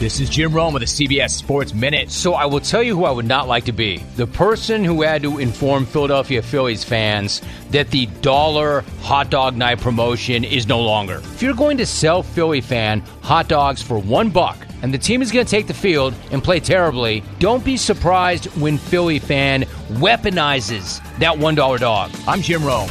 This is Jim Rome with the CBS Sports Minute. So I will tell you who I would not like to be. The person who had to inform Philadelphia Phillies fans that the dollar hot dog night promotion is no longer. If you're going to sell Philly fan hot dogs for one buck and the team is going to take the field and play terribly, don't be surprised when Philly fan weaponizes that $1 dog. I'm Jim Rome.